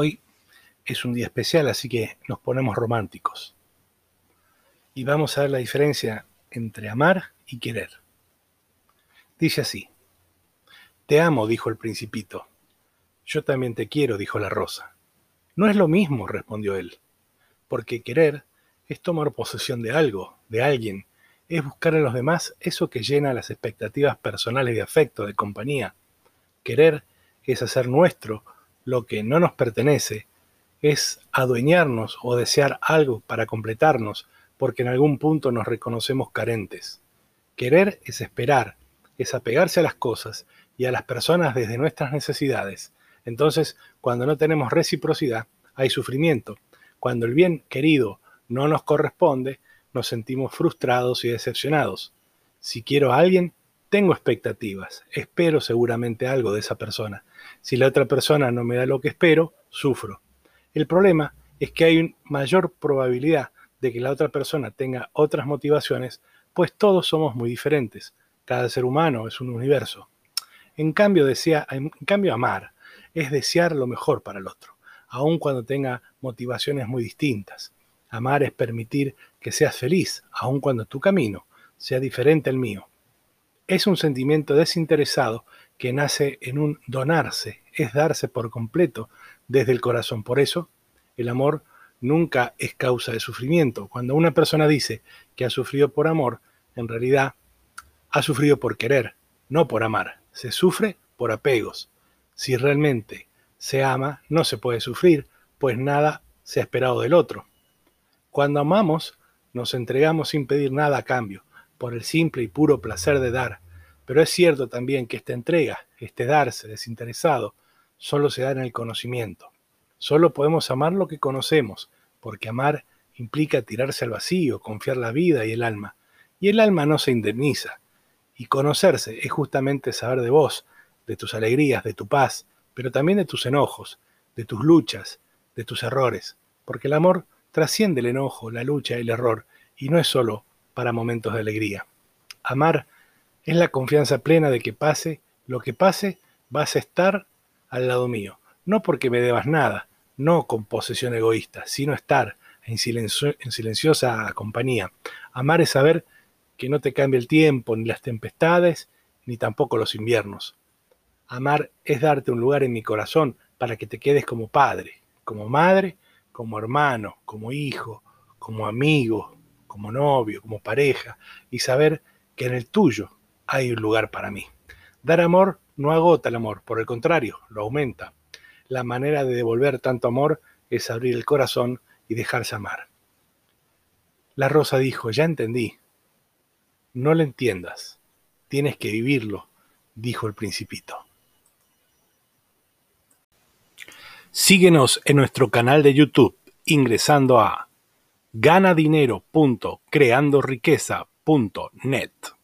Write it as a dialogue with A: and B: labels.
A: Hoy es un día especial, así que nos ponemos románticos. Y vamos a ver la diferencia entre amar y querer. Dice así, Te amo, dijo el principito. Yo también te quiero, dijo la rosa. No es lo mismo, respondió él, porque querer es tomar posesión de algo, de alguien, es buscar en los demás eso que llena las expectativas personales de afecto, de compañía. Querer es hacer nuestro lo que no nos pertenece, es adueñarnos o desear algo para completarnos, porque en algún punto nos reconocemos carentes. Querer es esperar, es apegarse a las cosas y a las personas desde nuestras necesidades. Entonces, cuando no tenemos reciprocidad, hay sufrimiento. Cuando el bien querido no nos corresponde, nos sentimos frustrados y decepcionados. Si quiero a alguien, tengo expectativas, espero seguramente algo de esa persona. Si la otra persona no me da lo que espero, sufro. El problema es que hay mayor probabilidad de que la otra persona tenga otras motivaciones, pues todos somos muy diferentes. Cada ser humano es un universo. En cambio, desea, en cambio amar es desear lo mejor para el otro, aun cuando tenga motivaciones muy distintas. Amar es permitir que seas feliz, aun cuando tu camino sea diferente al mío. Es un sentimiento desinteresado que nace en un donarse, es darse por completo desde el corazón. Por eso, el amor nunca es causa de sufrimiento. Cuando una persona dice que ha sufrido por amor, en realidad ha sufrido por querer, no por amar. Se sufre por apegos. Si realmente se ama, no se puede sufrir, pues nada se ha esperado del otro. Cuando amamos, nos entregamos sin pedir nada a cambio, por el simple y puro placer de dar. Pero es cierto también que esta entrega, este darse desinteresado, solo se da en el conocimiento. Solo podemos amar lo que conocemos, porque amar implica tirarse al vacío, confiar la vida y el alma. Y el alma no se indemniza. Y conocerse es justamente saber de vos, de tus alegrías, de tu paz, pero también de tus enojos, de tus luchas, de tus errores, porque el amor trasciende el enojo, la lucha, el error, y no es solo para momentos de alegría. Amar es la confianza plena de que pase lo que pase, vas a estar al lado mío, no porque me debas nada, no con posesión egoísta, sino estar en, en silenciosa compañía. Amar es saber que no te cambia el tiempo, ni las tempestades, ni tampoco los inviernos. Amar es darte un lugar en mi corazón para que te quedes como padre, como madre como hermano, como hijo, como amigo, como novio, como pareja, y saber que en el tuyo hay un lugar para mí. Dar amor no agota el amor, por el contrario, lo aumenta. La manera de devolver tanto amor es abrir el corazón y dejarse amar. La rosa dijo, ya entendí. No lo entiendas, tienes que vivirlo, dijo el principito. Síguenos en nuestro canal de YouTube ingresando a ganadinero.creandoriqueza.net.